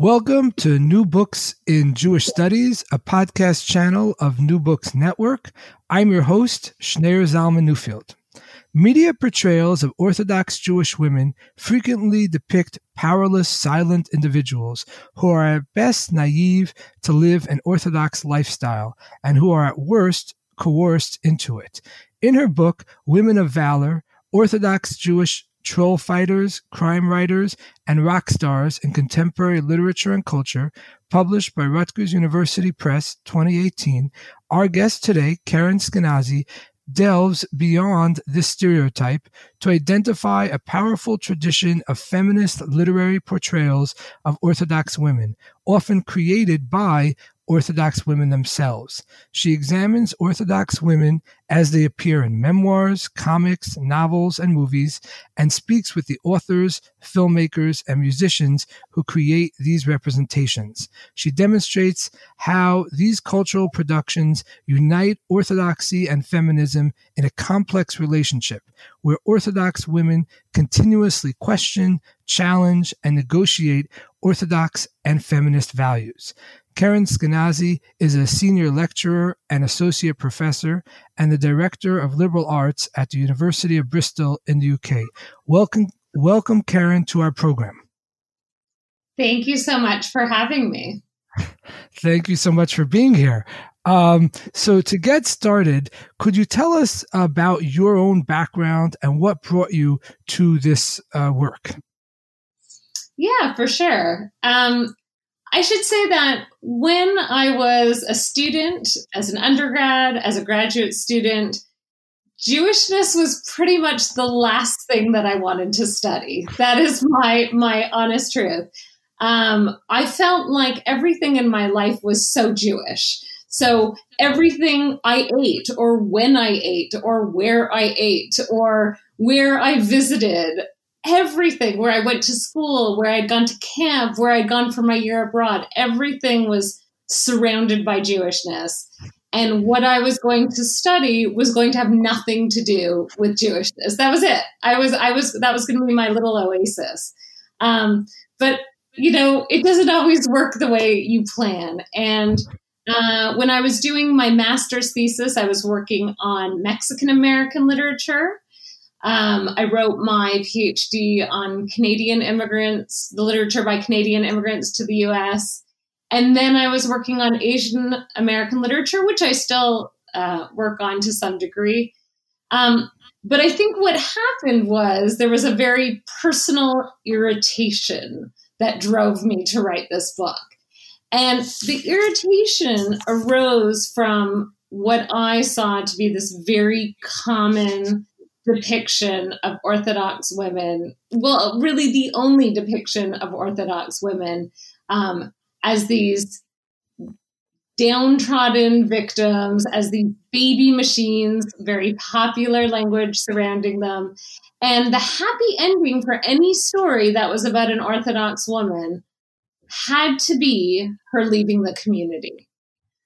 Welcome to New Books in Jewish Studies, a podcast channel of New Books Network. I'm your host, Schneur Zalman Newfield. Media portrayals of Orthodox Jewish women frequently depict powerless, silent individuals who are at best naive to live an Orthodox lifestyle and who are at worst coerced into it. In her book, Women of Valor, Orthodox Jewish troll fighters, crime writers, and rock stars in contemporary literature and culture, published by Rutgers University Press 2018, our guest today, Karen Skinazi, delves beyond this stereotype to identify a powerful tradition of feminist literary portrayals of Orthodox women, often created by Orthodox women themselves. She examines Orthodox women as they appear in memoirs, comics, novels, and movies, and speaks with the authors, filmmakers, and musicians who create these representations. She demonstrates how these cultural productions unite orthodoxy and feminism in a complex relationship where Orthodox women continuously question, challenge, and negotiate Orthodox and feminist values. Karen Skinazi is a senior lecturer and associate professor and the director of liberal arts at the University of Bristol in the UK. Welcome, welcome, Karen, to our program. Thank you so much for having me. Thank you so much for being here. Um, so, to get started, could you tell us about your own background and what brought you to this uh, work? Yeah, for sure. Um, I should say that when I was a student, as an undergrad, as a graduate student, Jewishness was pretty much the last thing that I wanted to study. That is my my honest truth. Um, I felt like everything in my life was so Jewish. So everything I ate, or when I ate, or where I ate, or where I visited, everything where I went to school, where I'd gone to camp, where I'd gone for my year abroad, everything was surrounded by Jewishness. And what I was going to study was going to have nothing to do with Jewishness. That was it. I was, I was, that was going to be my little oasis. Um, but you know, it doesn't always work the way you plan. And uh, when I was doing my master's thesis, I was working on Mexican American literature. Um, I wrote my PhD on Canadian immigrants, the literature by Canadian immigrants to the US. And then I was working on Asian American literature, which I still uh, work on to some degree. Um, but I think what happened was there was a very personal irritation that drove me to write this book. And the irritation arose from what I saw to be this very common depiction of Orthodox women, well, really the only depiction of Orthodox women um, as these downtrodden victims, as these baby machines, very popular language surrounding them. And the happy ending for any story that was about an Orthodox woman had to be her leaving the community.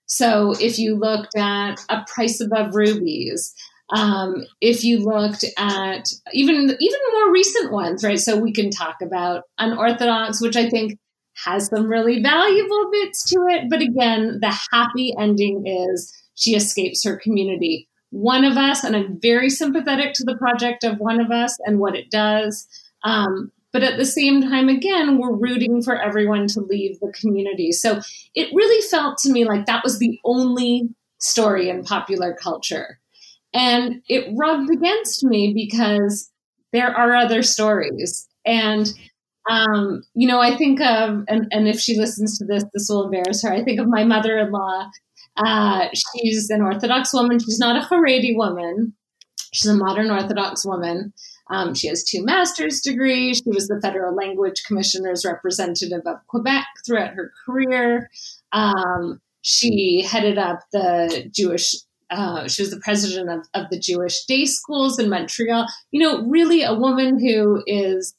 So if you looked at A Price Above Rubies, um, if you looked at even even more recent ones, right? So we can talk about unorthodox, which I think has some really valuable bits to it. But again, the happy ending is she escapes her community. One of Us, and I'm very sympathetic to the project of One of Us and what it does. Um, but at the same time, again, we're rooting for everyone to leave the community. So it really felt to me like that was the only story in popular culture and it rubbed against me because there are other stories. And, um, you know, I think of, and, and if she listens to this, this will embarrass her. I think of my mother in law. Uh, she's an Orthodox woman. She's not a Haredi woman. She's a modern Orthodox woman. Um, she has two master's degrees. She was the Federal Language Commissioner's representative of Quebec throughout her career. Um, she headed up the Jewish uh, she was the president of, of the Jewish day schools in Montreal. You know, really a woman who is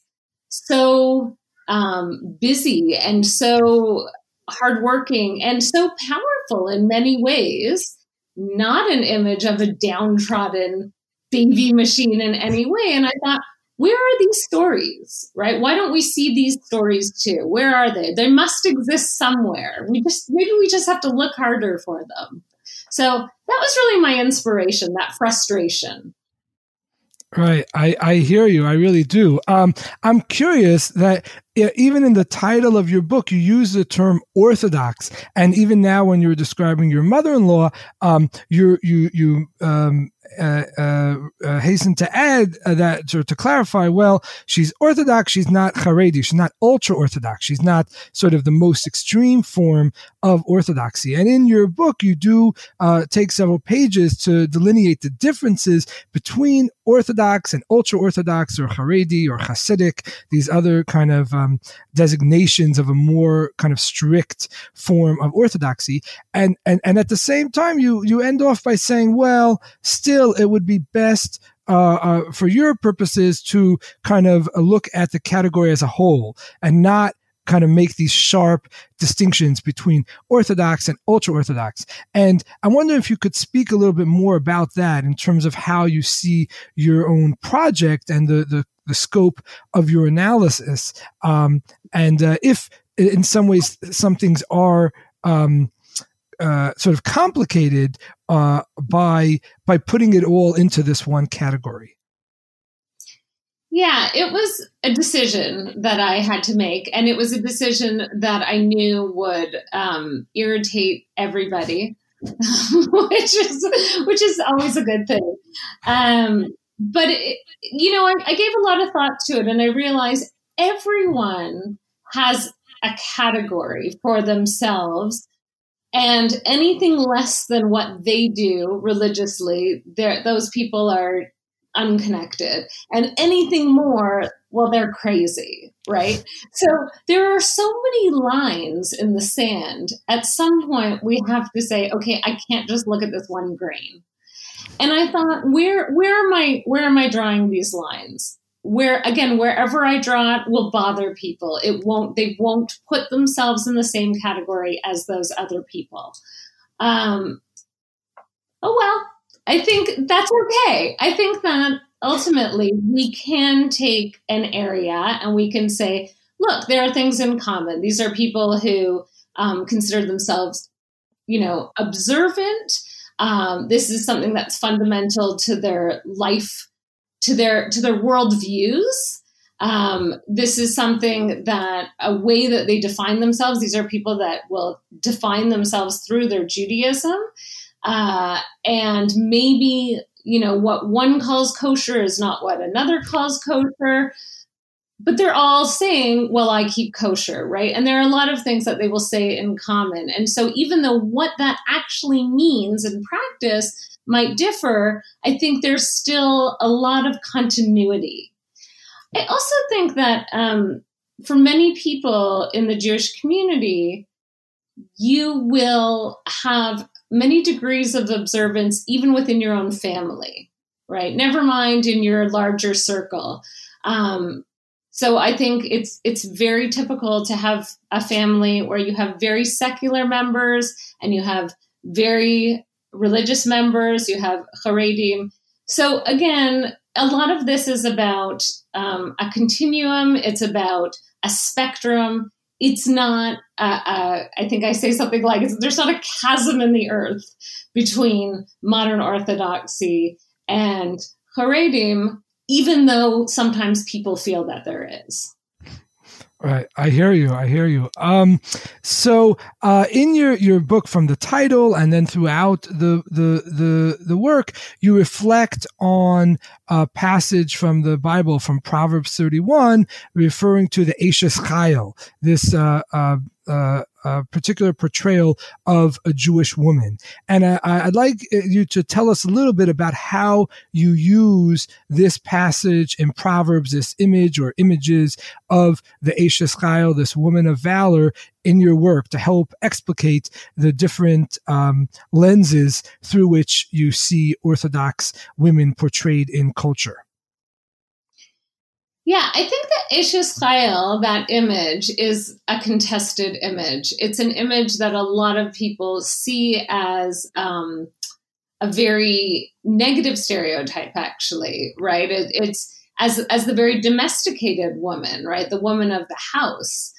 so um, busy and so hardworking and so powerful in many ways, not an image of a downtrodden baby machine in any way. And I thought, where are these stories, right? Why don't we see these stories too? Where are they? They must exist somewhere. We just, maybe we just have to look harder for them. So that was really my inspiration, that frustration. Right. I, I hear you. I really do. Um, I'm curious that even in the title of your book, you use the term orthodox. And even now, when you're describing your mother in law, um, you, you, you, um, uh, uh, uh, hasten to add uh, that to, to clarify. Well, she's Orthodox. She's not Haredi. She's not ultra Orthodox. She's not sort of the most extreme form of Orthodoxy. And in your book, you do uh, take several pages to delineate the differences between Orthodox and ultra Orthodox, or Haredi, or Hasidic. These other kind of um, designations of a more kind of strict form of Orthodoxy. And and and at the same time, you you end off by saying, well, still it would be best uh, uh, for your purposes to kind of look at the category as a whole and not kind of make these sharp distinctions between orthodox and ultra orthodox. And I wonder if you could speak a little bit more about that in terms of how you see your own project and the the, the scope of your analysis. Um, and uh, if in some ways some things are um, uh, sort of complicated uh, by by putting it all into this one category. Yeah, it was a decision that I had to make, and it was a decision that I knew would um, irritate everybody, which is which is always a good thing. Um, but it, you know, I, I gave a lot of thought to it, and I realized everyone has a category for themselves and anything less than what they do religiously, those people are unconnected. And anything more, well, they're crazy, right? So there are so many lines in the sand. At some point, we have to say, okay, I can't just look at this one grain. And I thought, where where am I where am I drawing these lines? where again wherever i draw it will bother people it won't they won't put themselves in the same category as those other people um oh well i think that's okay i think that ultimately we can take an area and we can say look there are things in common these are people who um, consider themselves you know observant um, this is something that's fundamental to their life to their to their worldviews. Um, this is something that a way that they define themselves. These are people that will define themselves through their Judaism, uh, and maybe you know what one calls kosher is not what another calls kosher but they're all saying, well, I keep kosher, right? And there are a lot of things that they will say in common. And so, even though what that actually means in practice might differ, I think there's still a lot of continuity. I also think that um, for many people in the Jewish community, you will have many degrees of observance even within your own family, right? Never mind in your larger circle. Um, so I think it's it's very typical to have a family where you have very secular members and you have very religious members, you have Haredim. So again, a lot of this is about um, a continuum. It's about a spectrum. It's not. Uh, uh, I think I say something like, "There's not a chasm in the earth between modern Orthodoxy and Haredim," even though sometimes people feel that there is. Right, I hear you. I hear you. Um, so, uh, in your your book, from the title and then throughout the the the the work, you reflect on a passage from the Bible, from Proverbs thirty one, referring to the Chayil, this uh, uh, uh, a particular portrayal of a Jewish woman. And I, would like you to tell us a little bit about how you use this passage in Proverbs, this image or images of the Eshes Chayil, this woman of valor, in your work to help explicate the different um, lenses through which you see Orthodox women portrayed in culture. Yeah, I think that Eshes Chayil, that image, is a contested image. It's an image that a lot of people see as um, a very negative stereotype, actually, right? It, it's as as the very domesticated woman, right? The woman of the house,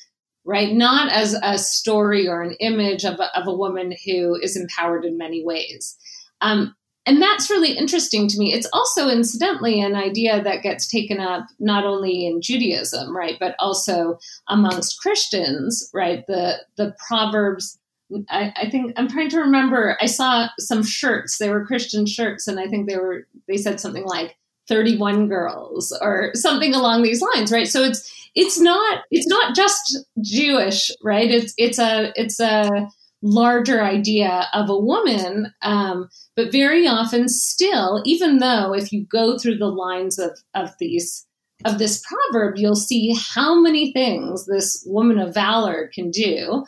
right? Not as a story or an image of a, of a woman who is empowered in many ways. Um, and that's really interesting to me. It's also, incidentally, an idea that gets taken up not only in Judaism, right, but also amongst Christians, right? The the Proverbs. I, I think I'm trying to remember. I saw some shirts. They were Christian shirts, and I think they were. They said something like 31 girls or something along these lines, right? So it's it's not it's not just Jewish, right? It's it's a it's a larger idea of a woman, um, but very often still, even though if you go through the lines of, of these of this proverb, you'll see how many things this woman of valor can do.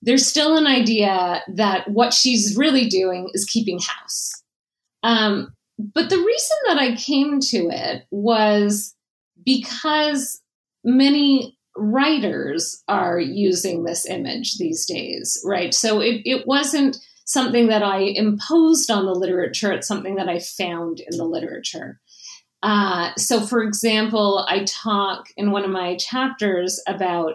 There's still an idea that what she's really doing is keeping house. Um, but the reason that I came to it was because many writers are using this image these days, right? So it, it wasn't something that I imposed on the literature, it's something that I found in the literature. Uh, so, for example, I talk in one of my chapters about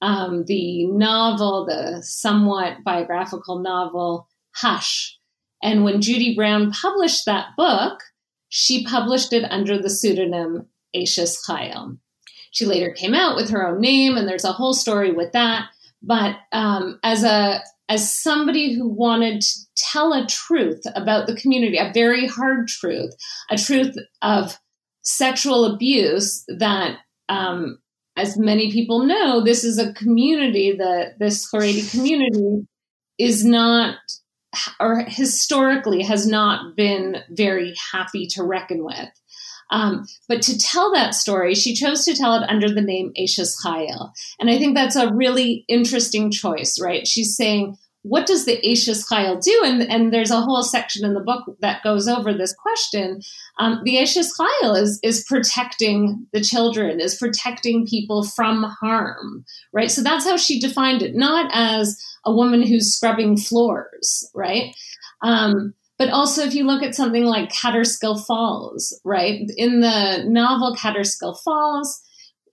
um, the novel, the somewhat biographical novel Hush. And when Judy Brown published that book, she published it under the pseudonym Eshes Chayil. She later came out with her own name, and there's a whole story with that. But um, as a as somebody who wanted to tell a truth about the community, a very hard truth, a truth of sexual abuse that, um, as many people know, this is a community that this Haredi community is not or historically has not been very happy to reckon with. Um, but to tell that story, she chose to tell it under the name Eshes Chayil. And I think that's a really interesting choice, right? She's saying, what does the Eshes Chayil do? And, and there's a whole section in the book that goes over this question. Um, the Eshes Chayil is, is protecting the children, is protecting people from harm, right? So that's how she defined it, not as a woman who's scrubbing floors, right? Um, but also, if you look at something like Kaaterskill Falls, right? In the novel Kaaterskill Falls,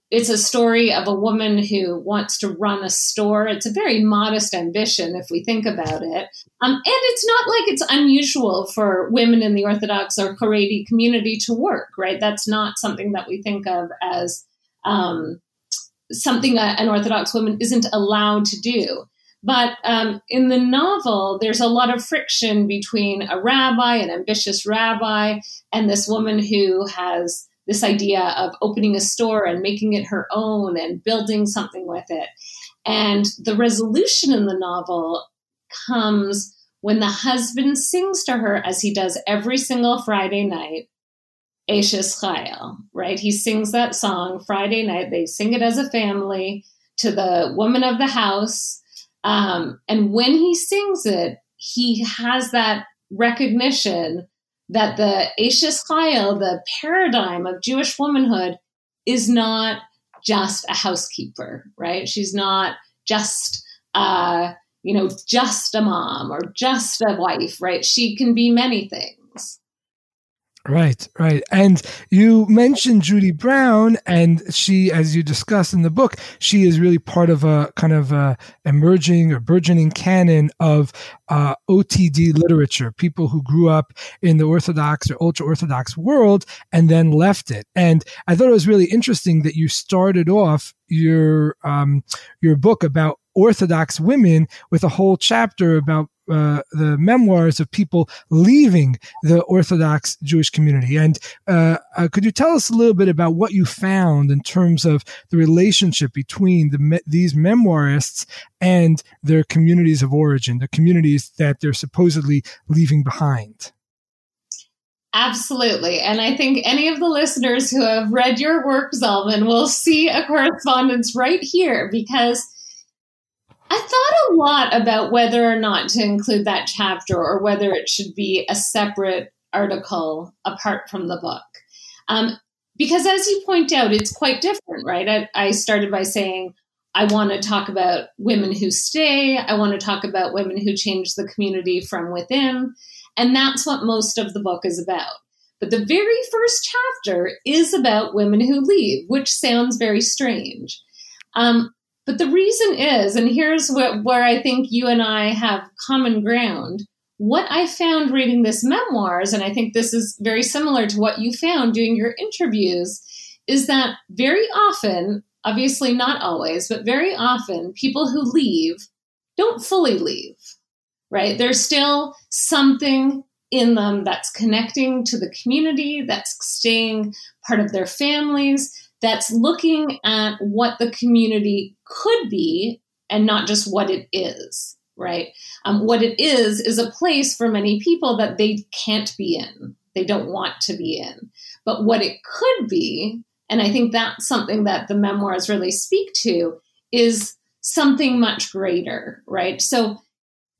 it's a story of a woman who wants to run a store. It's a very modest ambition if we think about it. Um, and it's not like it's unusual for women in the Orthodox or Haredi community to work, right? That's not something that we think of as um, something a, an Orthodox woman isn't allowed to do. But um, in the novel, there's a lot of friction between a rabbi, an ambitious rabbi, and this woman who has this idea of opening a store and making it her own and building something with it. And the resolution in the novel comes when the husband sings to her, as he does every single Friday night, Eshes Chayil, right? He sings that song Friday night. They sing it as a family to the woman of the house um, and when he sings it, he has that recognition that the Eshes Chayil, the paradigm of Jewish womanhood, is not just a housekeeper, right? She's not just, uh, you know, just a mom or just a wife, right? She can be many things. Right, right. And you mentioned Judy Brown, and she, as you discuss in the book, she is really part of a kind of a emerging or burgeoning canon of uh, OTD literature, people who grew up in the Orthodox or ultra Orthodox world and then left it. And I thought it was really interesting that you started off your um, your book about Orthodox women with a whole chapter about uh, the memoirs of people leaving the Orthodox Jewish community. And uh, uh, could you tell us a little bit about what you found in terms of the relationship between the, these memoirists and their communities of origin, the communities that they're supposedly leaving behind? Absolutely. And I think any of the listeners who have read your work, Zalman, will see a correspondence right here because I thought a lot about whether or not to include that chapter or whether it should be a separate article apart from the book. Um, because as you point out, it's quite different, right? I, I started by saying, I want to talk about women who stay. I want to talk about women who change the community from within. And that's what most of the book is about. But the very first chapter is about women who leave, which sounds very strange. Um, but the reason is, and here's what, where I think you and I have common ground. What I found reading this memoirs, and I think this is very similar to what you found doing your interviews, is that very often, obviously not always, but very often, people who leave don't fully leave, right? There's still something in them that's connecting to the community, that's staying part of their families, that's looking at what the community could be and not just what it is, right? Um, what it is is a place for many people that they can't be in, they don't want to be in. But what it could be, and I think that's something that the memoirs really speak to, is something much greater, right? So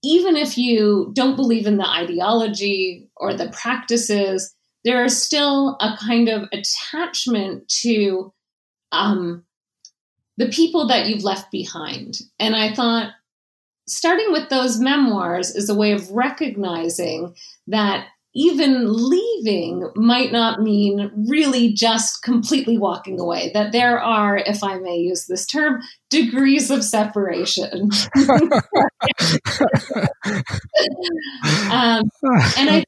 even if you don't believe in the ideology or the practices, there is still a kind of attachment to um, the people that you've left behind. And I thought starting with those memoirs is a way of recognizing that even leaving might not mean really just completely walking away. That there are, if I may use this term, degrees of separation. um, and I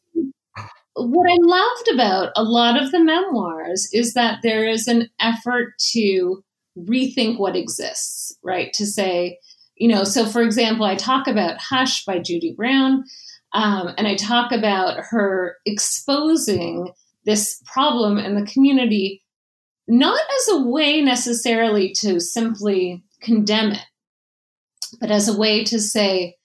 what I loved about a lot of the memoirs is that there is an effort to rethink what exists, right? To say, you know, so for example, I talk about Hush by Judy Brown, um, and I talk about her exposing this problem in the community, not as a way necessarily to simply condemn it, but as a way to say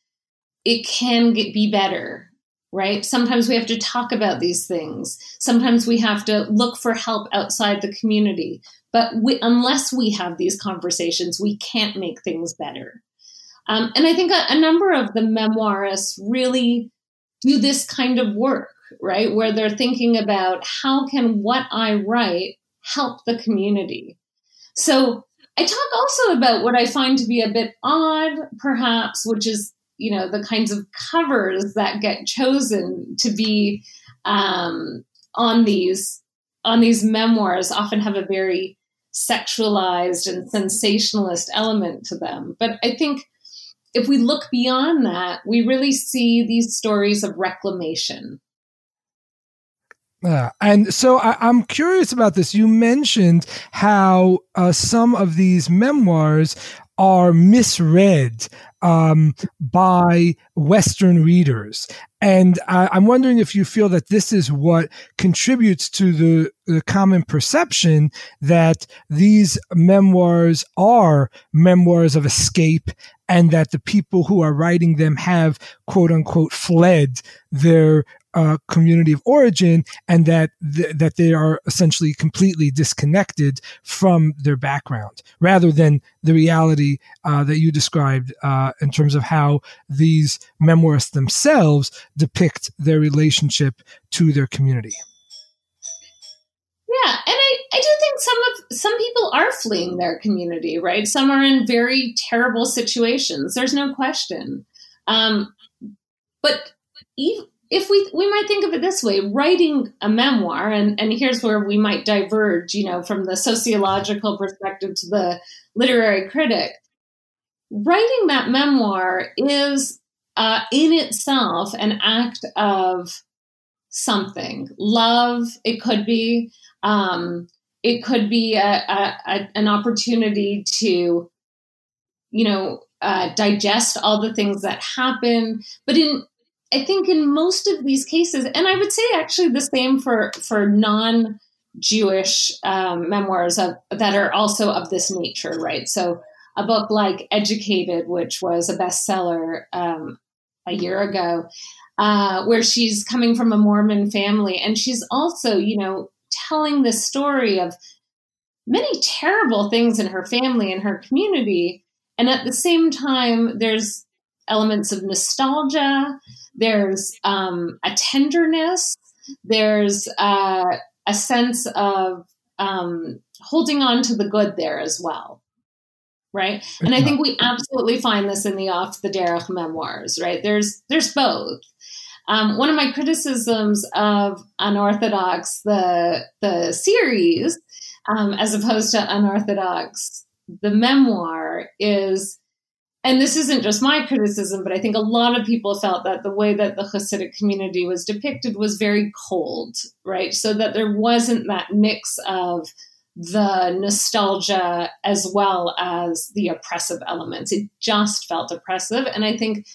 it can get, be better right? Sometimes we have to talk about these things. Sometimes we have to look for help outside the community. But we, unless we have these conversations, we can't make things better. Um, and I think a, a number of the memoirists really do this kind of work, right? Where they're thinking about how can what I write help the community. So I talk also about what I find to be a bit odd, perhaps, which is you know the kinds of covers that get chosen to be um, on these on these memoirs often have a very sexualized and sensationalist element to them. But i think if we look beyond that we really see these stories of reclamation. Uh, and so I, am curious about this. You mentioned how uh, some of these memoirs are misread um, by Western readers. And I, am wondering if you feel that this is what contributes to the, the common perception that these memoirs are memoirs of escape and that the people who are writing them have quote unquote fled their uh, community of origin and that th- that they are essentially completely disconnected from their background rather than the reality uh, that you described uh, in terms of how these memoirists themselves depict their relationship to their community. Yeah, and I, I do think some of some people are fleeing their community, right? Some are in very terrible situations. There's no question. Um, but even, if we we might think of it this way writing a memoir and and here's where we might diverge you know from the sociological perspective to the literary critic writing that memoir is uh, in itself an act of something love it could be um, it could be a, a, a, an opportunity to you know uh, digest all the things that happen. But in I think in most of these cases, and I would say actually the same for for non Jewish um, memoirs of, that are also of this nature, right? So a book like Educated, which was a bestseller um, a year ago, uh, where she's coming from a Mormon family, and she's also, you know, telling the story of many terrible things in her family and her community, and at the same time, there's elements of nostalgia there's um, a tenderness, there's uh, a sense of um, holding on to the good there as well. Right. And I think we absolutely find this in the Off the Derech memoirs, right? There's there's both. Um, one of my criticisms of Unorthodox, the the series, um, as opposed to Unorthodox, the memoir, is and this isn't just my criticism, but I think a lot of people felt that the way that the Hasidic community was depicted was very cold, right? So that there wasn't that mix of the nostalgia as well as the oppressive elements. It just felt oppressive. And I think,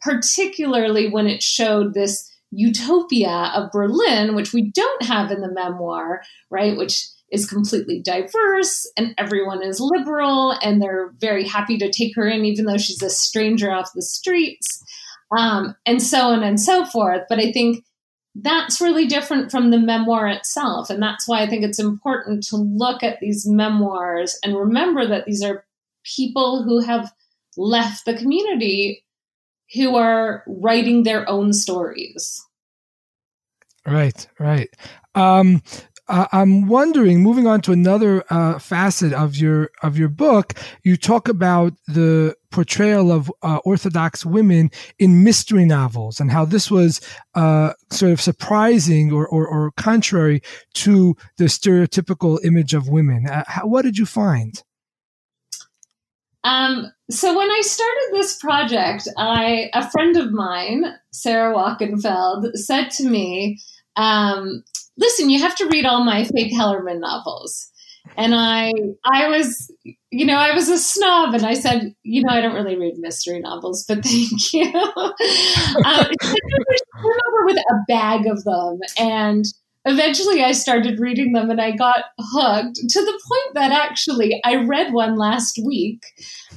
particularly when it showed this utopia of Berlin, which we don't have in the memoir, right? Which is completely diverse and everyone is liberal and they're very happy to take her in even though she's a stranger off the streets. Um, and so on and so forth. But i think that's really different from the memoir itself. And that's why i think it's important to look at these memoirs and remember that these are people who have left the community who are writing their own stories. Right right. Um, uh, I'm wondering, moving on to another uh, facet of your of your book, you talk about the portrayal of uh, Orthodox women in mystery novels and how this was uh, sort of surprising or, or, or, contrary to the stereotypical image of women. Uh, how, what did you find? Um, so when I started this project, I a friend of mine, Sarah Wachenfeld, said to me. Um, listen, you have to read all my Faye Kellerman novels. And I, I was, you know, I was a snob, and I said, you know, I don't really read mystery novels, but thank you. um, over with a bag of them, and eventually I started reading them and I got hooked to the point that actually I read one last week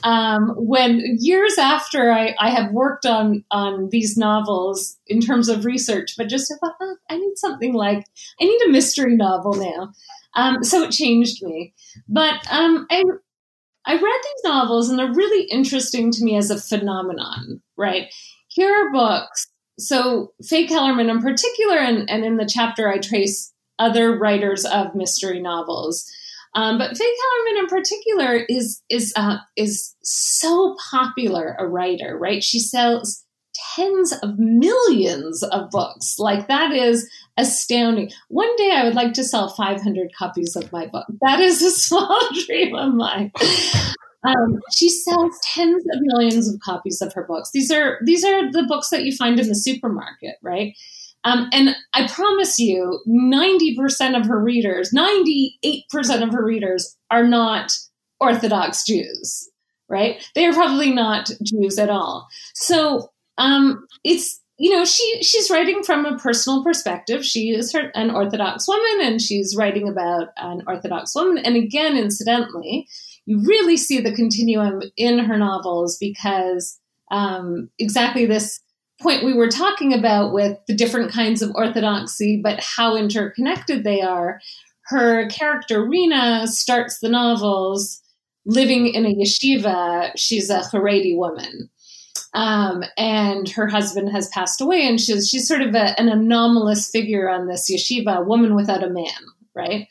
um, when years after I, I have worked on on these novels in terms of research, but just I thought, oh, I need something like I need a mystery novel now. Um, so it changed me. But um, I I read these novels and they're really interesting to me as a phenomenon, right? Here are books so Faye Kellerman in particular, and, and in the chapter I trace other writers of mystery novels. Um, but Faye Kellerman in particular is is uh, is so popular a writer, right? She sells tens of millions of books. Like that is astounding. One day I would like to sell 500 copies of my book. That is a small dream of mine. Um, she sells tens of millions of copies of her books. These are these are the books that you find in the supermarket, right? Um, and I promise you, ninety percent of her readers, ninety-eight percent of her readers, are not Orthodox Jews, right? They are probably not Jews at all. So um, it's you know she she's writing from a personal perspective. She is her, an Orthodox woman, and she's writing about an Orthodox woman. And again, incidentally, you really see the continuum in her novels because um, exactly this point we were talking about with the different kinds of orthodoxy, but how interconnected they are. Her character, Rina, starts the novels living in a yeshiva. She's a Haredi woman. Um, and her husband has passed away, and she's, she's sort of a, an anomalous figure on this yeshiva, a woman without a man, right?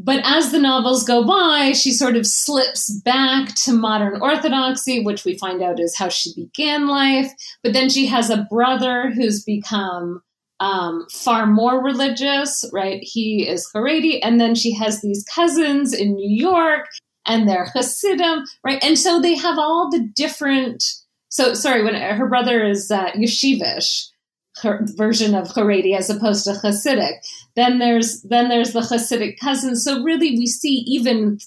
But as the novels go by, she sort of slips back to modern orthodoxy, which we find out is how she began life. But then she has a brother who's become um, far more religious, right? He is Haredi. And then she has these cousins in New York and they're Hasidim, right? And so they have all the different. So, sorry, when her brother is uh, Yeshivish, version of Haredi as opposed to Hasidic. Then there's then there's the Hasidic cousin. So really, we see even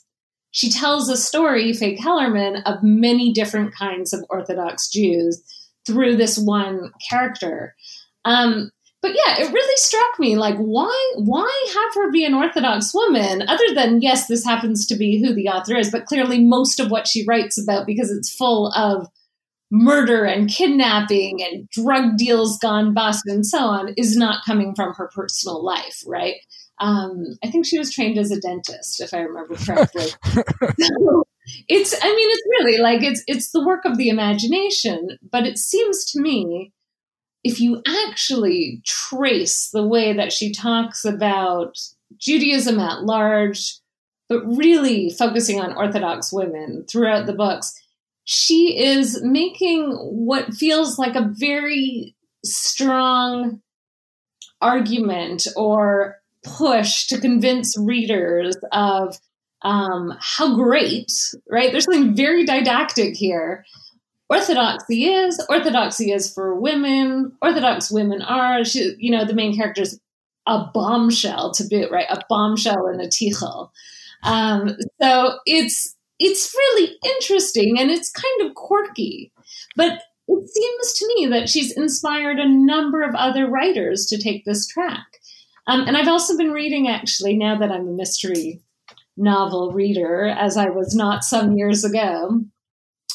she tells a story, Faye Kellerman, of many different kinds of Orthodox Jews through this one character. Um, but yeah, it really struck me like why why have her be an Orthodox woman other than yes, this happens to be who the author is, but clearly most of what she writes about because it's full of murder and kidnapping and drug deals gone bust and so on is not coming from her personal life, right? Um, I think she was trained as a dentist, if I remember correctly. so it's, I mean, it's really like it's it's the work of the imagination, but it seems to me if you actually trace the way that she talks about Judaism at large, but really focusing on Orthodox women throughout the books, she is making what feels like a very strong argument or push to convince readers of um, how great, right? There's something very didactic here. Orthodoxy is, orthodoxy is for women, Orthodox women are, she, you know, the main character's a bombshell to boot, right? A bombshell in a tichel. Um, so it's it's really interesting and it's kind of quirky, but it seems to me that she's inspired a number of other writers to take this track. Um, and I've also been reading, actually, now that I'm a mystery novel reader, as I was not some years ago,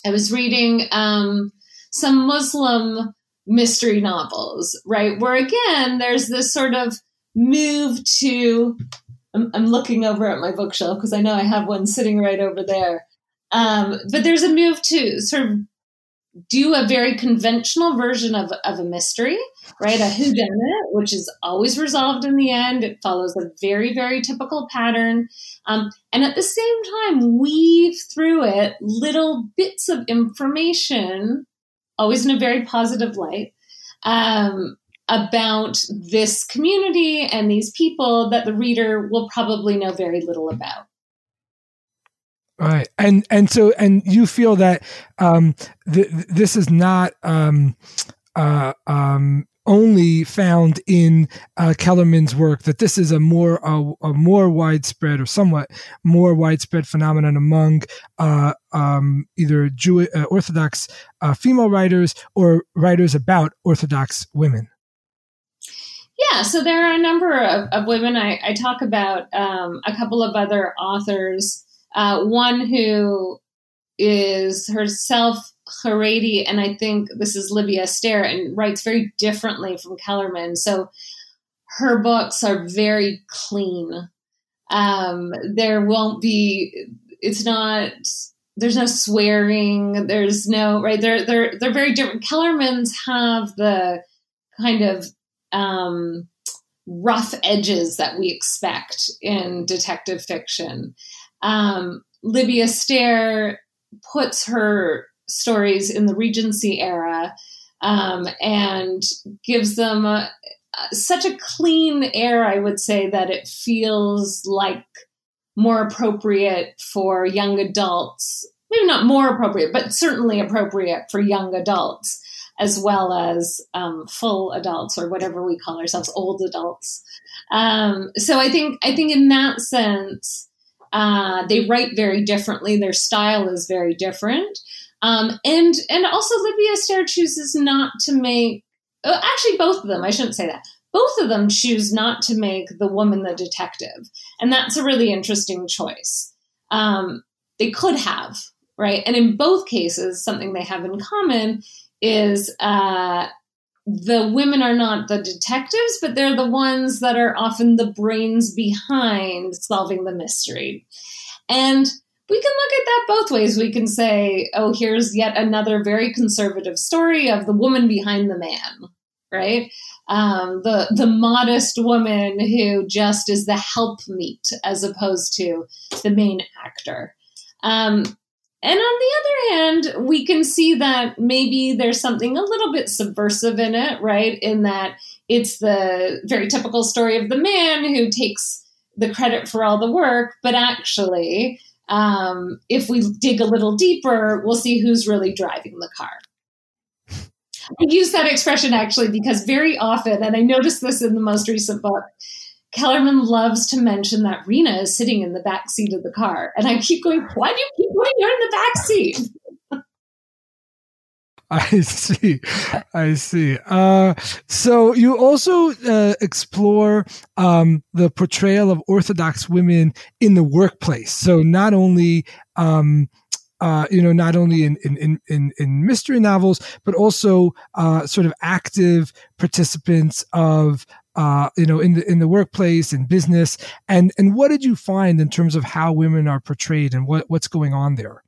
I was reading um, some Muslim mystery novels, right? Where again, there's this sort of move to. I'm, I'm looking over at my bookshelf because I know I have one sitting right over there. Um, but there's a move to sort of do a very conventional version of, of a mystery, right? A whodunit, which is always resolved in the end. It follows a very, very typical pattern. Um, and at the same time, weave through it little bits of information, always in a very positive light, um, about this community and these people that the reader will probably know very little about. Right, and and so and you feel that um, th- this is not um, uh, um, only found in uh, Kellerman's work. That this is a more uh, a more widespread or somewhat more widespread phenomenon among uh, um, either Jewish uh, Orthodox uh, female writers or writers about Orthodox women. Yeah, so there are a number of, of women. I, I talk about um, a couple of other authors uh, one who is herself Haredi, and I think this is Libi Astaire, and writes very differently from Kellerman. So her books are very clean. Um, there won't be. It's not. There's no swearing. There's no right. They're they're they're very different. Kellerman's have the kind of um, rough edges that we expect in detective fiction. Um, Libi Astaire puts her stories in the Regency era um, and gives them a, such a clean air, I would say, that it feels like more appropriate for young adults. Maybe not more appropriate, but certainly appropriate for young adults as well as um, full adults or whatever we call ourselves, old adults. Um, so I think I think in that sense, uh, they write very differently. Their style is very different. Um, and and also Libi Astaire chooses not to make. Uh, actually, both of them. I shouldn't say that. Both of them choose not to make the woman the detective, and that's a really interesting choice. Um, they could have, right? And in both cases, something they have in common is uh, the women are not the detectives, but they're the ones that are often the brains behind solving the mystery. And we can look at that both ways. We can say, oh, here's yet another very conservative story of the woman behind the man, right? Um, the the modest woman who just is the helpmeet as opposed to the main actor. Um, and on the other hand, we can see that maybe there's something a little bit subversive in it, right? In that it's the very typical story of the man who takes the credit for all the work, but actually, um, if we dig a little deeper, we'll see who's really driving the car. I use that expression actually because very often, and I noticed this in the most recent book, Kellerman loves to mention that Rina is sitting in the back seat of the car. And I keep going, why do you keep putting her in the back seat? I see. I see. Uh, so you also uh, explore um, the portrayal of Orthodox women in the workplace. So not only um, uh, you know, not only in, in, in, in mystery novels, but also uh, sort of active participants of uh, you know, in the in the workplace and business, and and what did you find in terms of how women are portrayed and what what's going on there?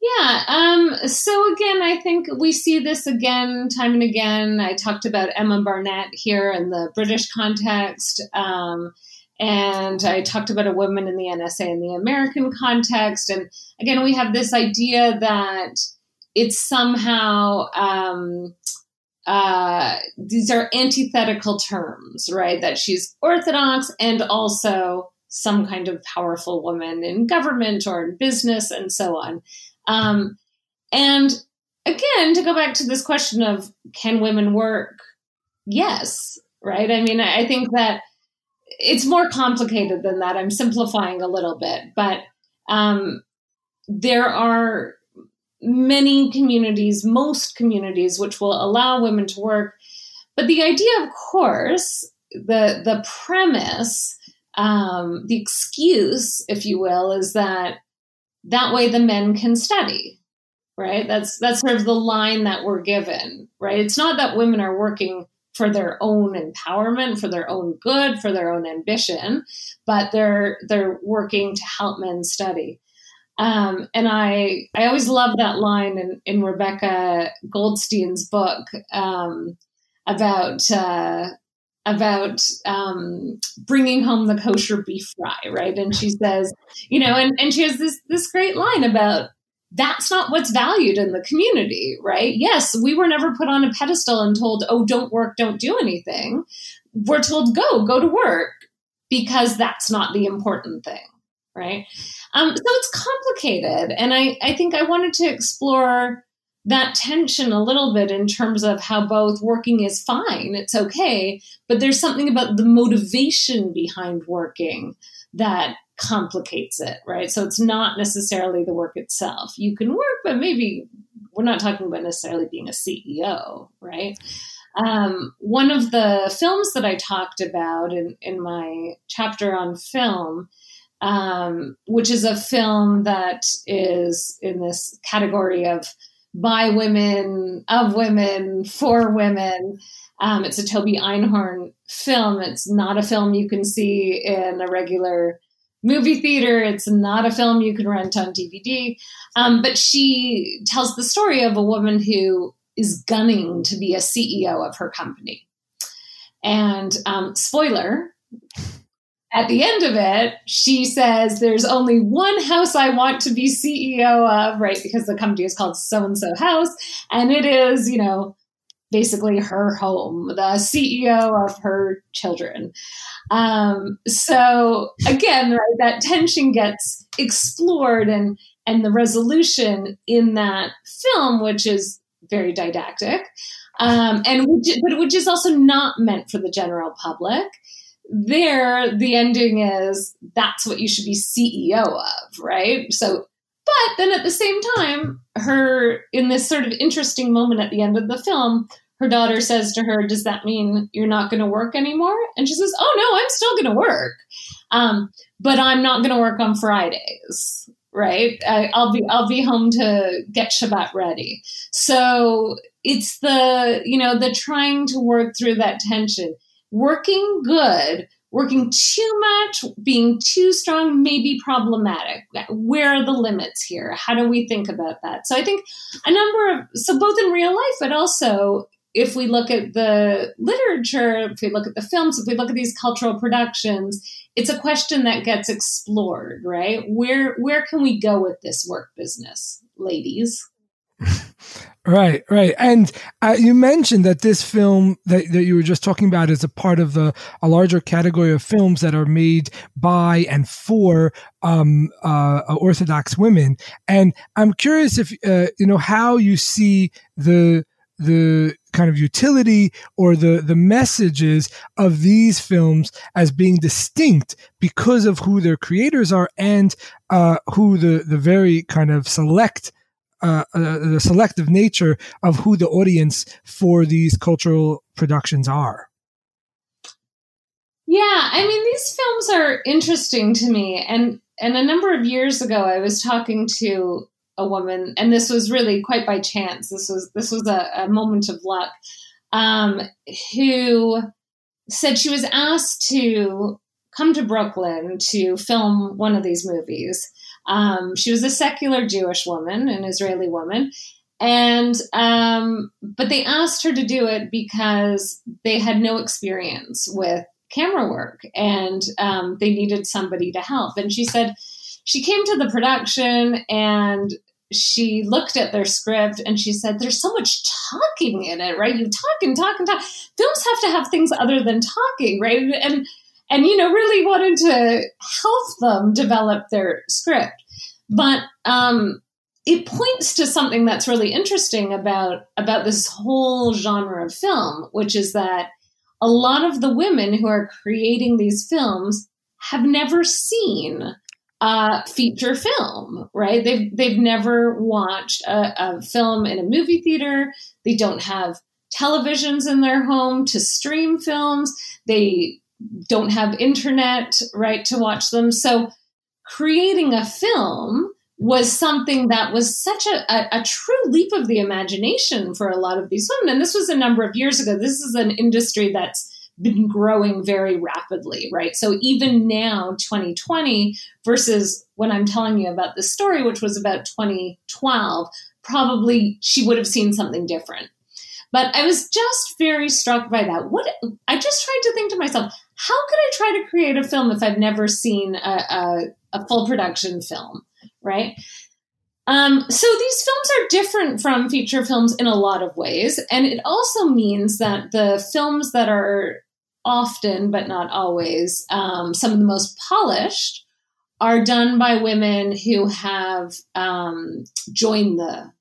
Yeah. Um, so again, I think we see this again, time and again. I talked about Emma Barnett here in the British context. Um, and I talked about a woman in the NSA in the American context. And again, we have this idea that it's somehow, um, uh, these are antithetical terms, right? That she's Orthodox and also some kind of powerful woman in government or in business and so on. Um, and again, to go back to this question of can women work? Yes, right? I mean, I think that it's more complicated than that. I'm simplifying a little bit, but um, there are many communities, most communities, which will allow women to work. But the idea, of course, the the premise, um, the excuse, if you will, is that that way the men can study right? That's that's sort of the line that we're given right? It's not that women are working for their own empowerment for their own good for their own ambition but they're they're working to help men study um, and I I always love that line in, in Rebecca Goldstein's book um, about uh, about um, bringing home the kosher beef fry, right? And she says, you know, and, and she has this this great line about that's not what's valued in the community, right? Yes, we were never put on a pedestal and told, oh, don't work, don't do anything. We're told, go, go to work, because that's not the important thing, right? Um, so it's complicated. And I, I think I wanted to explore that tension a little bit in terms of how both working is fine, it's okay, but there's something about the motivation behind working that complicates it, right? So it's not necessarily the work itself. You can work, but maybe we're not talking about necessarily being a CEO, right? Um, one of the films that I talked about in, in my chapter on film, um, which is a film that is in this category of by women, of women, for women. Um, it's a Toby Einhorn film. It's not a film you can see in a regular movie theater. It's not a film you can rent on DVD. Um, but she tells the story of a woman who is gunning to be a CEO of her company. And um, spoiler, at the end of it, she says, There's only one house I want to be CEO of, right? Because the company is called So and so House. And it is, you know, basically her home, the CEO of her children. Um, so again, right, that tension gets explored and and the resolution in that film, which is very didactic, um, and which, but which is also not meant for the general public there the ending is that's what you should be CEO of, right? So, but then at the same time, her in this sort of interesting moment at the end of the film, her daughter says to her, "Does that mean you're not going to work anymore?" And she says, "Oh no, I'm still going to work, um, but I'm not going to work on Fridays." Right? I, I'll be I'll be home to get Shabbat ready. So it's the you know the trying to work through that tension working good, working too much, being too strong may be problematic. Where are the limits here? How do we think about that? So I think a number of, so both in real life, but also if we look at the literature, if we look at the films, if we look at these cultural productions, it's a question that gets explored, right? Where where can we go with this work business, ladies? Right, right. And uh, you mentioned that this film that, that you were just talking about is a part of the a larger category of films that are made by and for um, uh, Orthodox women. And I'm curious if uh, you know how you see the the kind of utility or the the messages of these films as being distinct because of who their creators are and uh, who the the very kind of select uh, uh, the selective nature of who the audience for these cultural productions are. Yeah, I mean these films are interesting to me and and a number of years ago I was talking to a woman and this was really quite by chance. This was this was a, a moment of luck. Um, who said she was asked to come to Brooklyn to film one of these movies. Um, she was a secular Jewish woman, an Israeli woman, and um, but they asked her to do it because they had no experience with camera work and um, they needed somebody to help. And she said she came to the production and she looked at their script and she said, There's so much talking in it, right? You talk and talk and talk. Films have to have things other than talking, right? And and you know, really wanted to help them develop their script. But um, it points to something that's really interesting about about this whole genre of film, which is that a lot of the women who are creating these films have never seen a feature film, right? They've they've never watched a, a film in a movie theater. They don't have televisions in their home to stream films. They don't have internet, right, to watch them. So creating a film was something that was such a, a, a, true leap of the imagination for a lot of these women. And this was a number of years ago. This is an industry that's been growing very rapidly, right? So even now, 2020 versus when I'm telling you about this story, which was about 2012, probably she would have seen something different. But I was just very struck by that. What I just tried to think to myself, how could I try to create a film if I've never seen a, a, a full production film? right? Um, so these films are different from feature films in a lot of ways. And it also means that the films that are often, but not always, um, some of the most polished are done by women who have um, joined the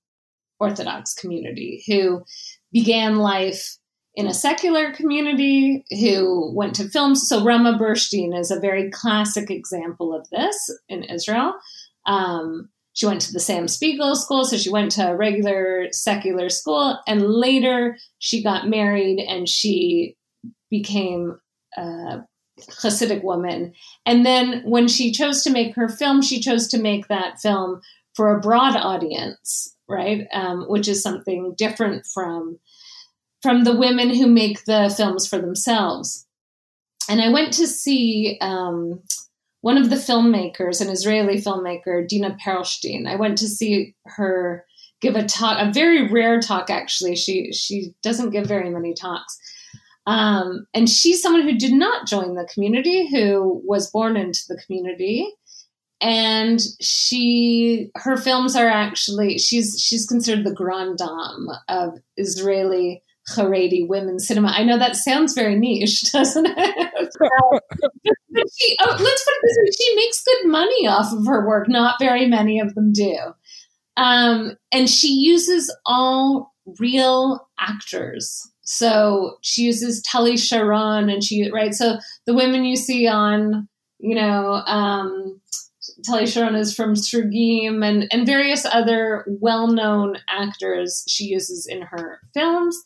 Orthodox community, who began life in a secular community, who went to films. So Rama Burshtein is a very classic example of this in Israel. Um, she went to the Sam Spiegel school, so she went to a regular secular school, and later she got married and she became a Hasidic woman. And then when she chose to make her film, she chose to make that film for a broad audience, right? Um, which is something different from from the women who make the films for themselves. And I went to see um, one of the filmmakers, an Israeli filmmaker, Dina Perlstein. I went to see her give a talk, a very rare talk actually. She she doesn't give very many talks. Um, and she's someone who did not join the community, who was born into the community. And she her films are actually she's she's considered the grand dame of Israeli Haredi women's cinema. I know that sounds very niche, doesn't it? but she, oh, let's put it this way: she makes good money off of her work. Not very many of them do, um, and she uses all real actors. So she uses Tali Sharon, and she right. So the women you see on, you know, um, Tali Sharon is from Srugim and, and various other well known actors she uses in her films.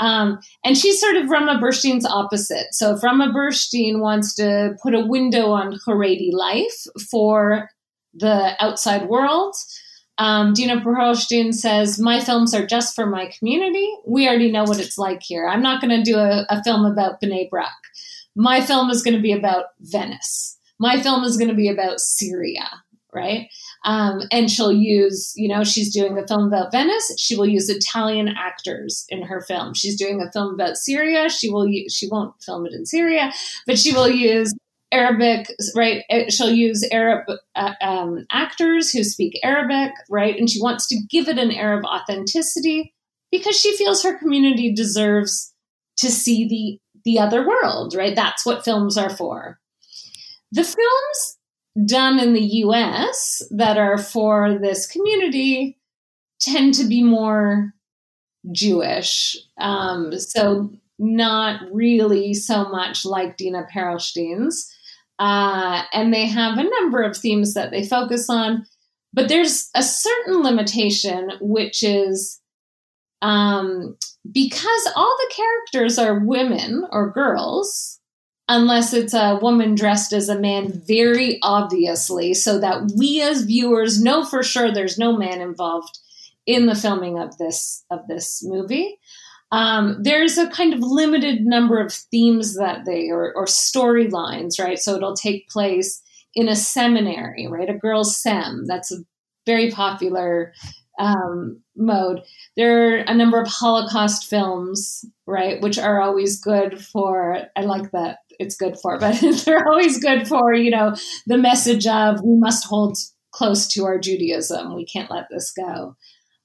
Um, and she's sort of Rama Burshtein's opposite. So if Rama Burshtein wants to put a window on Haredi life for the outside world, um, Dina Perlstein says, My films are just for my community. We already know what it's like here. I'm not going to do a, a film about Bnei Brak. My film is going to be about Venice. My film is going to be about Syria, right? Um, and she'll use, you know, she's doing a film about Venice. She will use Italian actors in her film. She's doing a film about Syria. She will, use, she won't film it in Syria, but she will use Arabic, right? Eh, she'll use Arab uh, um, actors who speak Arabic, right? And she wants to give it an Arab authenticity because she feels her community deserves to see the the other world, right? That's what films are for. The films done in the US that are for this community tend to be more Jewish. Um, so not really so much like Dina Perlstein's. Uh, and they have a number of themes that they focus on. But there's a certain limitation, which is um, because all the characters are women or girls, unless it's a woman dressed as a man very obviously, so that we as viewers know for sure there's no man involved in the filming of this of this movie. Um, there's a kind of limited number of themes that they or, or storylines, right? So it'll take place in a seminary, right? A girls' sem. That's a very popular um, mode. There are a number of Holocaust films, right, which are always good for. I like that it's good for, but they're always good for you know the message of we must hold close to our Judaism. We can't let this go.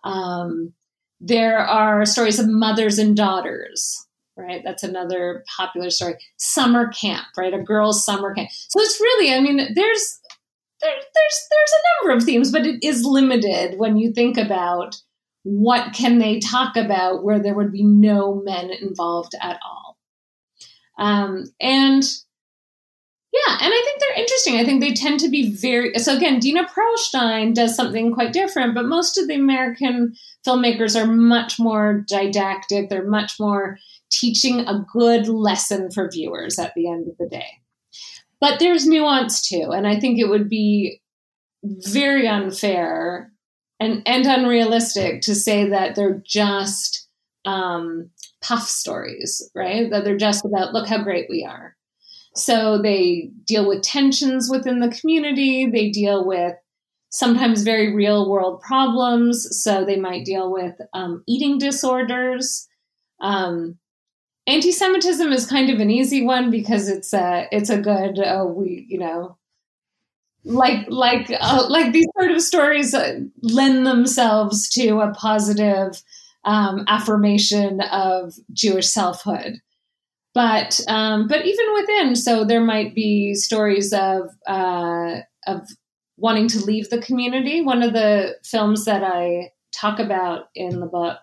Um, there are stories of mothers and daughters, right? That's another popular story. Summer camp, right? A girls' summer camp. So it's really, I mean, there's there, there's there's a number of themes, but it is limited when you think about what can they talk about where there would be no men involved at all. Um, and yeah, and I think they're interesting. I think they tend to be very so again, Dina Perlstein does something quite different, but most of the American filmmakers are much more didactic. They're much more teaching a good lesson for viewers at the end of the day. But there's nuance too, and I think it would be very unfair and, and unrealistic to say that they're just um, puff stories, right? That they're just about look how great we are. So they deal with tensions within the community. They deal with sometimes very real world problems. So they might deal with um, eating disorders. Um, anti-Semitism is kind of an easy one because it's a it's a good oh we you know like like uh, like these sort of stories uh, lend themselves to a positive um, affirmation of Jewish selfhood. But um, but even within, so there might be stories of uh, of wanting to leave the community. One of the films that I talk about in the book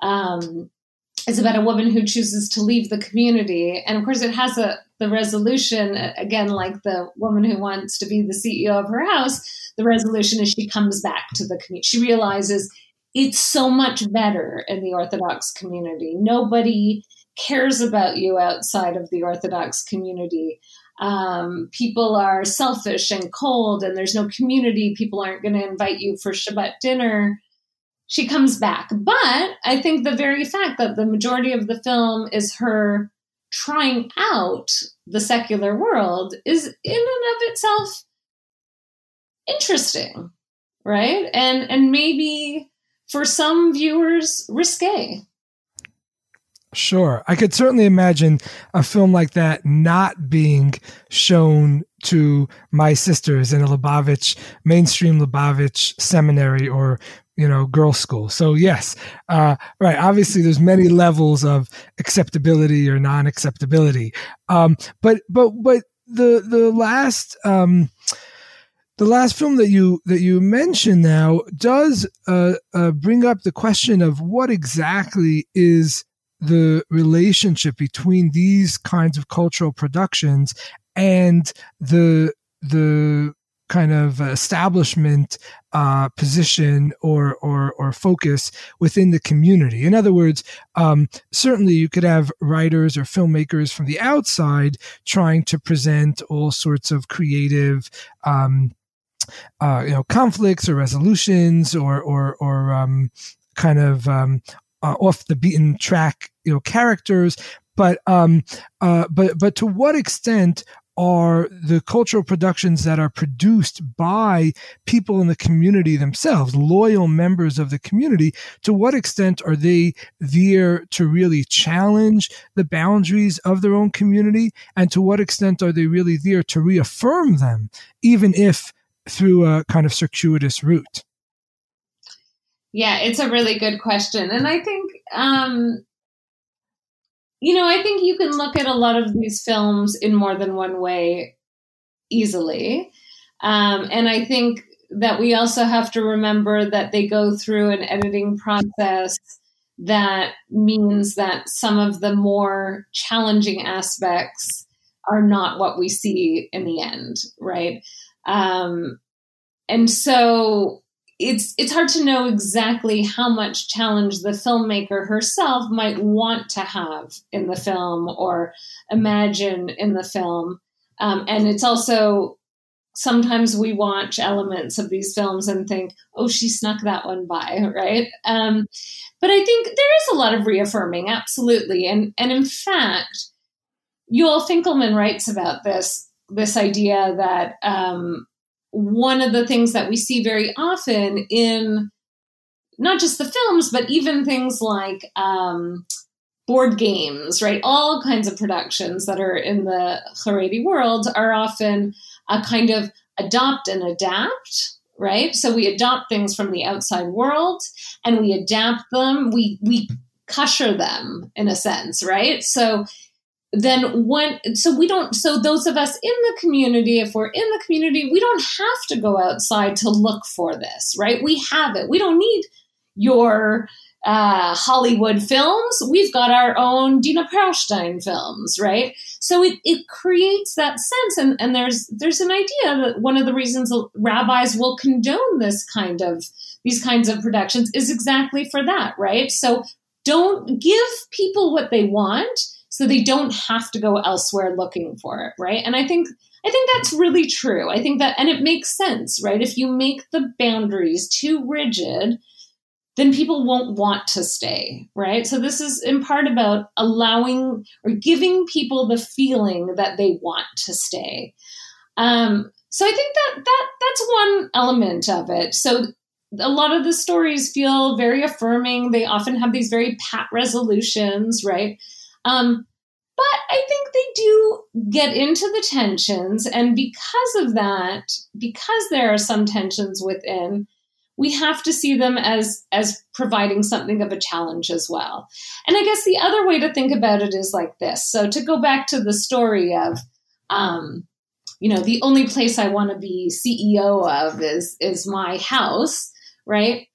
um, is about a woman who chooses to leave the community, and of course, it has a the resolution again, like the woman who wants to be the CEO of her house. The resolution is she comes back to the community. She realizes it's so much better in the Orthodox community. Nobody cares about you outside of the Orthodox community um, people are selfish and cold and there's no community, people aren't going to invite you for Shabbat dinner. She comes back. But I think the very fact that the majority of the film is her trying out the secular world is in and of itself interesting, right? And and maybe for some viewers risque. Sure. I could certainly imagine a film like that not being shown to my sisters in a Lubavitch, mainstream Lubavitch seminary or, you know, girls' school. So, yes, uh, right. Obviously, there's many levels of acceptability or non acceptability. Um, but, but, but the, the last, um, the last film that you that you mentioned now does uh, uh, bring up the question of what exactly is the relationship between these kinds of cultural productions and the the kind of establishment uh, position or, or or focus within the community. In other words, um, certainly you could have writers or filmmakers from the outside trying to present all sorts of creative. Um, uh, you know, conflicts or resolutions, or or or um, kind of um, uh, off the beaten track, you know, characters. But um, uh, but but to what extent are the cultural productions that are produced by people in the community themselves, loyal members of the community, to what extent are they there to really challenge the boundaries of their own community? And to what extent are they really there to reaffirm them, even if through a kind of circuitous route? Yeah, it's a really good question. And I think, um, you know, I think you can look at a lot of these films in more than one way easily. Um, and I think that we also have to remember that they go through an editing process that means that some of the more challenging aspects are not what we see in the end, right? Um, and so it's it's hard to know exactly how much challenge the filmmaker herself might want to have in the film or imagine in the film. Um, and it's also sometimes we watch elements of these films and think, oh, she snuck that one by, right? Um, but I think there is a lot of reaffirming, absolutely. And and in fact, Yoel Finkelman writes about this this idea that um, one of the things that we see very often in not just the films, but even things like um, board games, right? All kinds of productions that are in the Haredi world are often a kind of adopt and adapt, right? So we adopt things from the outside world and we adapt them. We we kusher them in a sense, right? So then when so we don't so those of us in the community if we're in the community we don't have to go outside to look for this right we have it we don't need your uh, Hollywood films. We've got our own Dina Perlstein films, right? So it, it creates that sense, and, and there's there's an idea that one of the reasons rabbis will condone this kind of these kinds of productions is exactly for that, right? So don't give people what they want, so they don't have to go elsewhere looking for it, right? And I think I think that's really true. I think that, and it makes sense, right? If you make the boundaries too rigid then people won't want to stay, right? So this is in part about allowing or giving people the feeling that they want to stay. Um, so I think that that that's one element of it. So a lot of the stories feel very affirming. They often have these very pat resolutions, right? Um, but I think they do get into the tensions, and because of that, because there are some tensions within, we have to see them as as providing something of a challenge as well. And I guess the other way to think about it is like this. So to go back to the story of um, you know, the only place I want to be CEO of is is my house, right?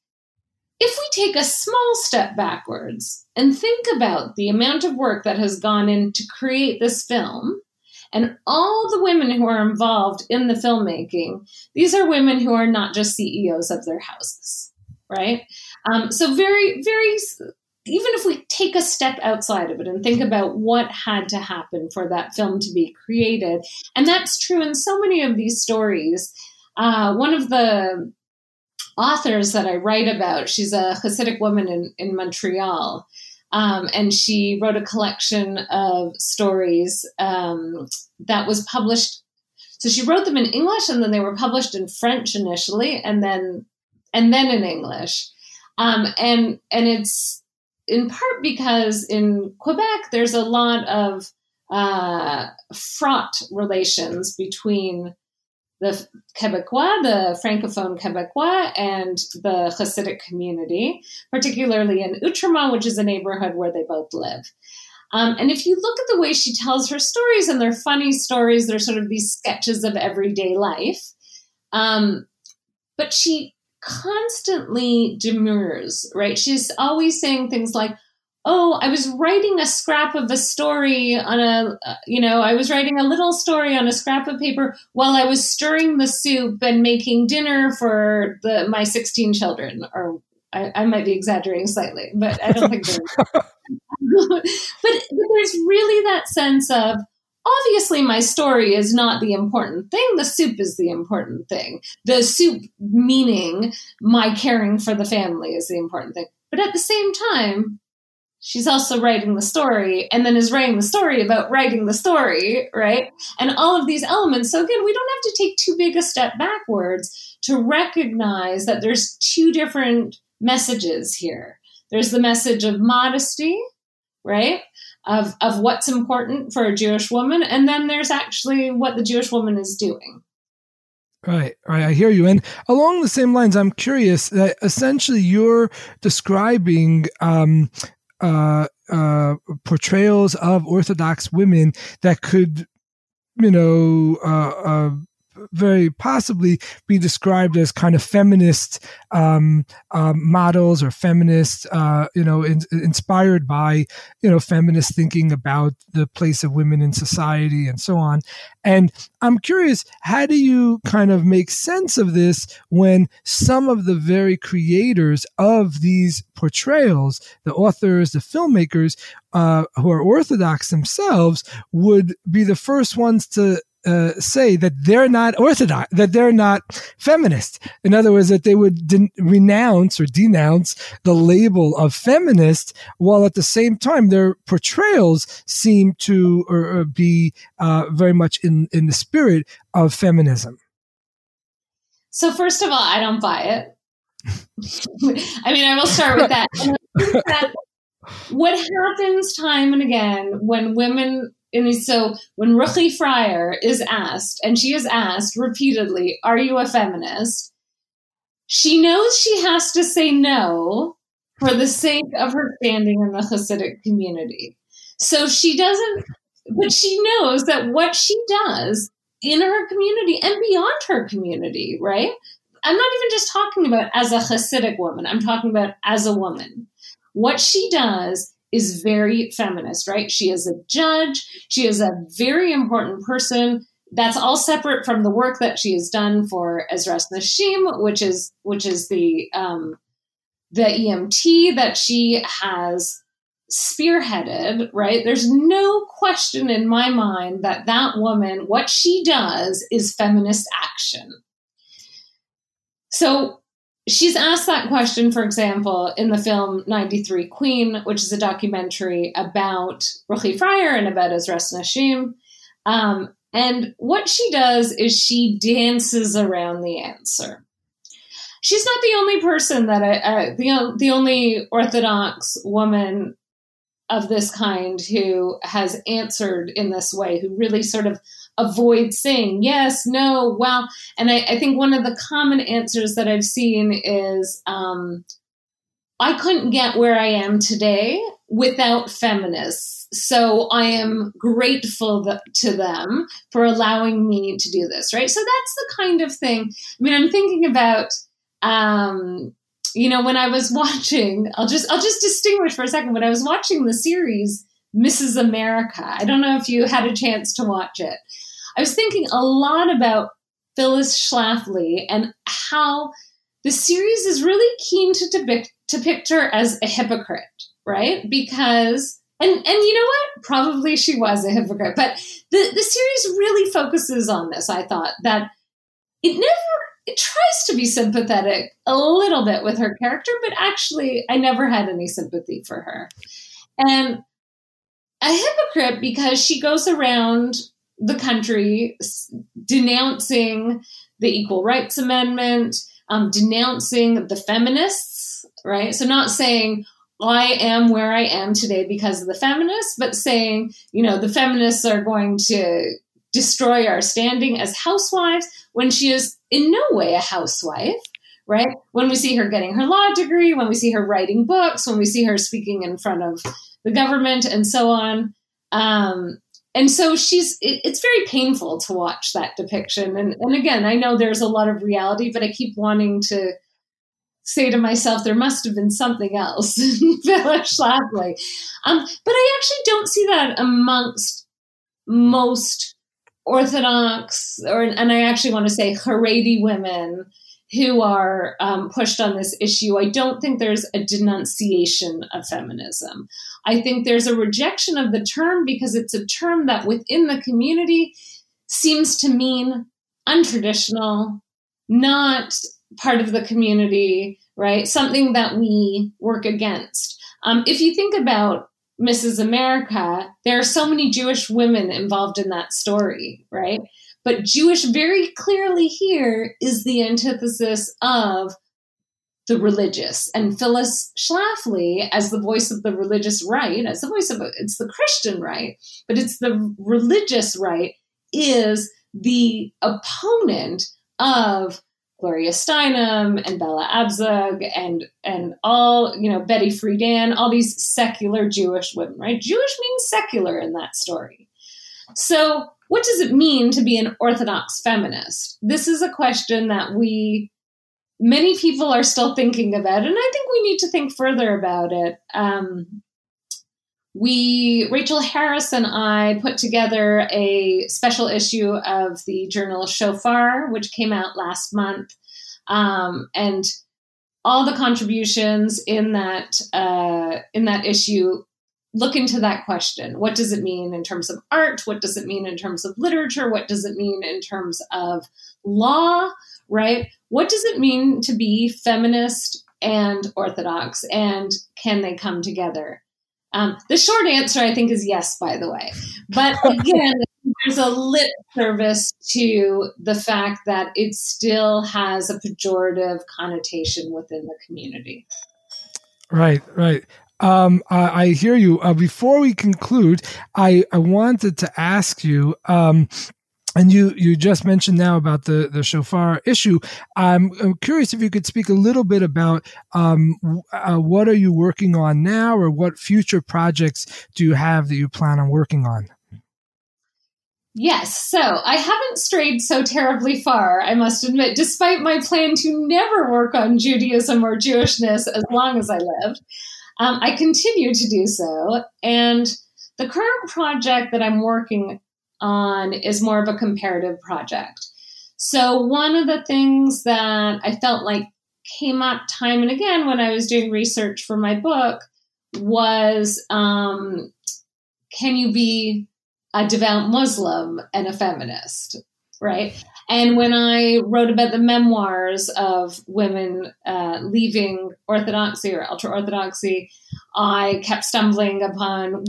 If we take a small step backwards and think about the amount of work that has gone in to create this film, and all the women who are involved in the filmmaking, these are women who are not just CEOs of their houses, right? Um, so, very, very, even if we take a step outside of it and think about what had to happen for that film to be created, and that's true in so many of these stories. Uh, one of the authors that I write about, she's a Hasidic woman in, in Montreal. Um, and she wrote a collection of stories um, that was published. So she wrote them in English, and then they were published in French initially, and then and then in English. Um, and and it's in part because in Quebec there's a lot of uh, fraught relations between the Quebecois, the Francophone Quebecois, and the Hasidic community, particularly in Outremont, which is a neighborhood where they both live. Um, and if you look at the way she tells her stories, and they're funny stories, they're sort of these sketches of everyday life. Um, but she constantly demurs, right? She's always saying things like, oh, I was writing a scrap of a story on a, uh, you know, I was writing a little story on a scrap of paper while I was stirring the soup and making dinner for the my 16 children. Or I, I might be exaggerating slightly, but I don't think they're. but, but there's really that sense of, obviously my story is not the important thing the soup is the important thing the soup meaning my caring for the family is the important thing but at the same time she's also writing the story and then is writing the story about writing the story, right? And all of these elements. So again, we don't have to take too big a step backwards to recognize that there's two different messages here. There's the message of modesty, right? Of, of what's important for a Jewish woman. And then there's actually what the Jewish woman is doing. Right, right. I hear you. And along the same lines, I'm curious that essentially you're describing um, uh, uh, portrayals of Orthodox women that could, you know, uh, uh very possibly be described as kind of feminist um, uh, models or feminist, uh, you know, in, inspired by, you know, feminist thinking about the place of women in society and so on. And I'm curious, how do you kind of make sense of this when some of the very creators of these portrayals, the authors, the filmmakers, uh, who are Orthodox themselves, would be the first ones to uh, say that they're not orthodox, that they're not feminist. In other words, that they would de- renounce or denounce the label of feminist, while at the same time their portrayals seem to or, or be uh, very much in in the spirit of feminism. So first of all, I don't buy it. I mean, I will start with that what happens time and again when women and so when Ruchi Freier is asked, and she is asked repeatedly, Are you a feminist? She knows she has to say no for the sake of her standing in the Hasidic community. So she doesn't, but she knows that what she does in her community and beyond her community, right? I'm not even just talking about as a Hasidic woman, I'm talking about as a woman. What she does is very feminist, right? She is a judge. She is a very important person. That's all separate from the work that she has done for Ezras Nashim, which is which is the um, the EMT that she has spearheaded. Right? There's no question in my mind that that woman, what she does, is feminist action. So she's asked that question, for example, in the film 93 Queen, which is a documentary about Ruchi Freier and about Ezras Nashim. Um, and what she does is she dances around the answer. She's not the only person that I, uh, the, the only Orthodox woman of this kind who has answered in this way, who really sort of avoid saying yes, no, well. And I, I, think one of the common answers that I've seen is um, I couldn't get where I am today without feminists. So I am grateful to them for allowing me to do this, right? So that's the kind of thing. I mean, I'm thinking about. Um, you know, when I was watching, I'll just I'll just distinguish for a second. When I was watching the series Mrs. America, I don't know if you had a chance to watch it. I was thinking a lot about Phyllis Schlafly and how the series is really keen to depict, depict her as a hypocrite, right? Because and and you know what? Probably she was a hypocrite, but the the series really focuses on this. I thought that it never it tries to be sympathetic a little bit with her character, but actually I never had any sympathy for her. And a hypocrite because she goes around the country denouncing the Equal Rights Amendment, um, denouncing the feminists, right? So, not saying, I am where I am today because of the feminists, but saying, you know, the feminists are going to destroy our standing as housewives when she is in no way a housewife, right? When we see her getting her law degree, when we see her writing books, when we see her speaking in front of the government and so on. Um, and so she's it, it's very painful to watch that depiction and and again i know there's a lot of reality but i keep wanting to say to myself there must have been something else Phyllis Schlafly. Um, but i actually don't see that amongst most orthodox or and i actually want to say haredi women who are um, pushed on this issue, I don't think there's a denunciation of feminism. I think there's a rejection of the term because it's a term that within the community seems to mean untraditional, not part of the community, right? Something that we work against. Um, if you think about Mrs. America, there are so many Jewish women involved in that story, right? But Jewish, very clearly here, is the antithesis of the religious. And Phyllis Schlafly, as the voice of the religious right, as the voice of it's the Christian right, but it's the religious right, is the opponent of Gloria Steinem and Bella Abzug and and all you know Betty Friedan, all these secular Jewish women, right? Jewish means secular in that story. So what does it mean to be an Orthodox feminist? This is a question that we, many people are still thinking about, and I think we need to think further about it. Um, we, Rachel Harris and I, put together a special issue of the journal Shofar, which came out last month. Um, and all the contributions in that uh, in that issue look into that question. What does it mean in terms of art? What does it mean in terms of literature? What does it mean in terms of law? Right? What does it mean to be feminist and orthodox? And can they come together? Um, the short answer, I think, is yes, by the way. But again, there's a lip service to the fact that it still has a pejorative connotation within the community. Right, right. Um, I, I, hear you. Uh, before we conclude, I, I wanted to ask you. Um, and you, you just mentioned now about the, the shofar issue. I'm, I'm curious if you could speak a little bit about um, uh, what are you working on now, or what future projects do you have that you plan on working on? Yes, so I haven't strayed so terribly far, I must admit, despite my plan to never work on Judaism or Jewishness as long as I lived. Um, I continue to do so. And the current project that I'm working on is more of a comparative project. So, one of the things that I felt like came up time and again when I was doing research for my book was um, can you be a devout Muslim and a feminist? Right. And when I wrote about the memoirs of women uh, leaving Orthodoxy or ultra Orthodoxy, I kept stumbling upon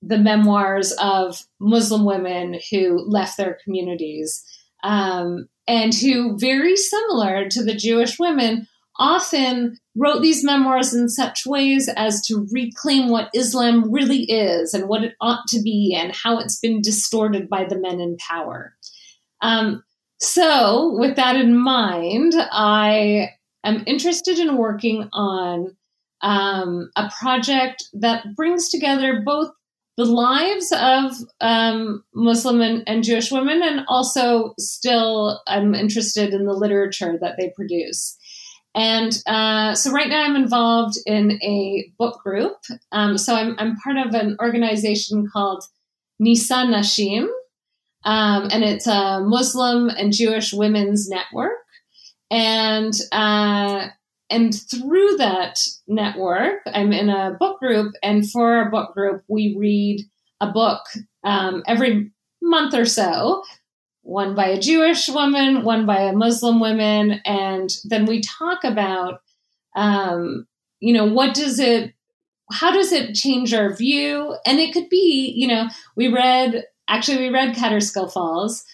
the memoirs of Muslim women who left their communities um, and who, very similar to the Jewish women, often wrote these memoirs in such ways as to reclaim what Islam really is and what it ought to be and how it's been distorted by the men in power. Um, so, with that in mind, I am interested in working on um, a project that brings together both the lives of um, Muslim and, and, Jewish women, and also still I'm interested in the literature that they produce. And uh, so right now I'm involved in a book group. Um, so I'm, I'm part of an organization called Nisa Nashim, um, and it's a Muslim and Jewish women's network. And uh, and through that network, I'm in a book group, and for our book group, we read a book um, every month or so. One by a Jewish woman, one by a Muslim woman, and then we talk about, um, you know, what does it how does it change our view? And it could be, you know, we read actually we read Kaaterskill Falls.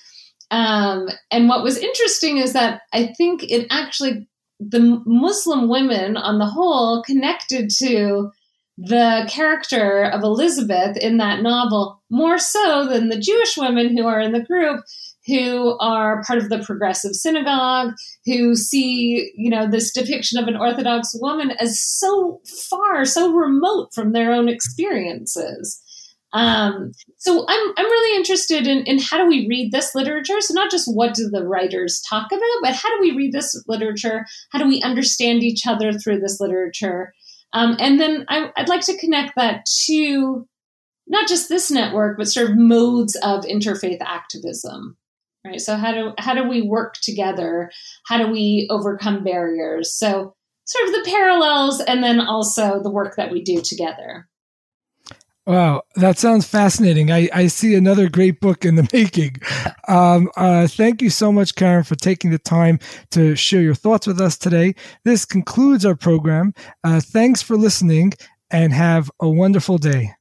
Um, and what was interesting is that I think it actually the Muslim women on the whole connected to the character of Elizabeth in that novel more so than the Jewish women who are in the group who are part of the progressive synagogue who see you know this depiction of an orthodox woman as so far so remote from their own experiences um, so I'm, I'm really interested in, in how do we read this literature? So not just what do the writers talk about, but how do we read this literature? How do we understand each other through this literature? Um, and then I, I'd like to connect that to not just this network, but sort of modes of interfaith activism. Right. So how do how do we work together? How do we overcome barriers? So sort of the parallels and then also the work that we do together. Wow, that sounds fascinating. I, I see another great book in the making. Um, uh, thank you so much, Karen, for taking the time to share your thoughts with us today. This concludes our program. Uh, thanks for listening and have a wonderful day.